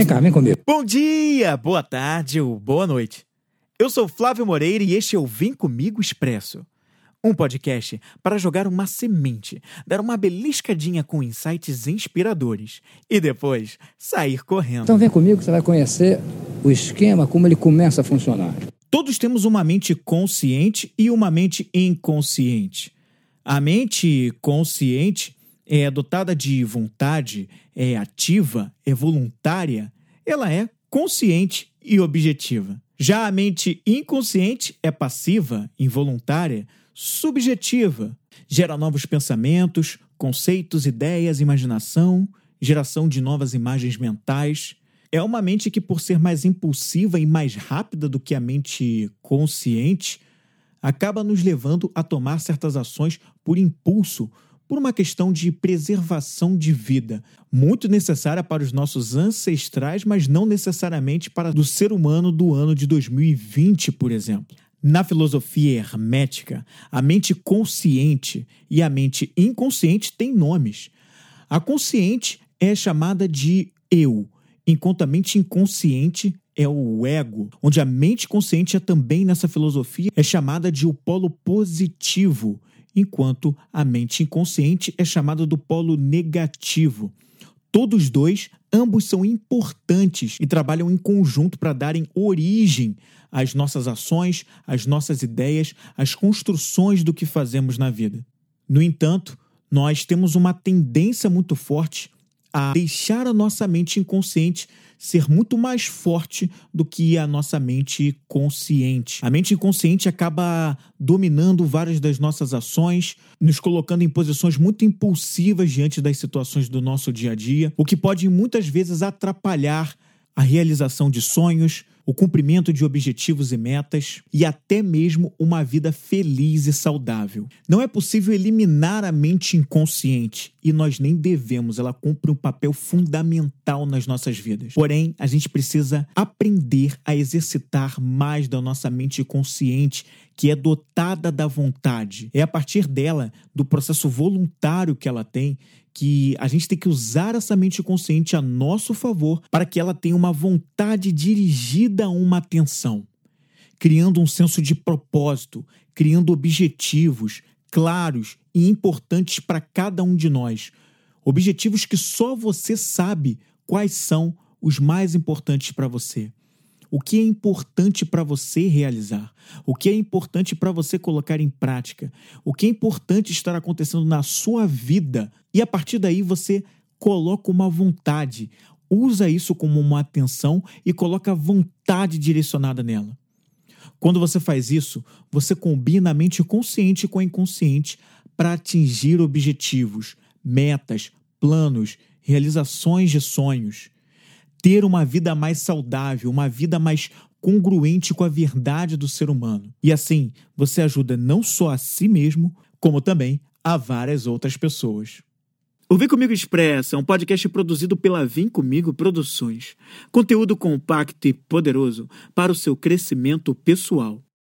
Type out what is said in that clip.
Vem cá, vem comigo. Bom dia, boa tarde ou boa noite. Eu sou Flávio Moreira e este é o Vem Comigo Expresso. Um podcast para jogar uma semente, dar uma beliscadinha com insights inspiradores e depois sair correndo. Então vem comigo que você vai conhecer o esquema, como ele começa a funcionar. Todos temos uma mente consciente e uma mente inconsciente. A mente consciente é dotada de vontade, é ativa, é voluntária, ela é consciente e objetiva. Já a mente inconsciente é passiva, involuntária, subjetiva, gera novos pensamentos, conceitos, ideias, imaginação, geração de novas imagens mentais. É uma mente que, por ser mais impulsiva e mais rápida do que a mente consciente, acaba nos levando a tomar certas ações por impulso por uma questão de preservação de vida, muito necessária para os nossos ancestrais, mas não necessariamente para o ser humano do ano de 2020, por exemplo. Na filosofia hermética, a mente consciente e a mente inconsciente têm nomes. A consciente é chamada de eu, enquanto a mente inconsciente é o ego, onde a mente consciente é também nessa filosofia é chamada de o polo positivo, enquanto a mente inconsciente é chamada do polo negativo. Todos dois, ambos são importantes e trabalham em conjunto para darem origem às nossas ações, às nossas ideias, às construções do que fazemos na vida. No entanto, nós temos uma tendência muito forte a deixar a nossa mente inconsciente ser muito mais forte do que a nossa mente consciente. A mente inconsciente acaba dominando várias das nossas ações, nos colocando em posições muito impulsivas diante das situações do nosso dia a dia, o que pode muitas vezes atrapalhar a realização de sonhos, o cumprimento de objetivos e metas e até mesmo uma vida feliz e saudável. Não é possível eliminar a mente inconsciente e nós nem devemos, ela cumpre um papel fundamental nas nossas vidas. Porém, a gente precisa aprender a exercitar mais da nossa mente consciente, que é dotada da vontade. É a partir dela, do processo voluntário que ela tem, que a gente tem que usar essa mente consciente a nosso favor para que ela tenha uma vontade dirigida a uma atenção, criando um senso de propósito, criando objetivos claros e importantes para cada um de nós. Objetivos que só você sabe quais são os mais importantes para você o que é importante para você realizar, o que é importante para você colocar em prática, o que é importante estar acontecendo na sua vida. E a partir daí você coloca uma vontade, usa isso como uma atenção e coloca vontade direcionada nela. Quando você faz isso, você combina a mente consciente com a inconsciente para atingir objetivos, metas, planos, realizações de sonhos ter uma vida mais saudável, uma vida mais congruente com a verdade do ser humano. E assim, você ajuda não só a si mesmo, como também a várias outras pessoas. O Vem Comigo Expressa é um podcast produzido pela Vem Comigo Produções. Conteúdo compacto e poderoso para o seu crescimento pessoal.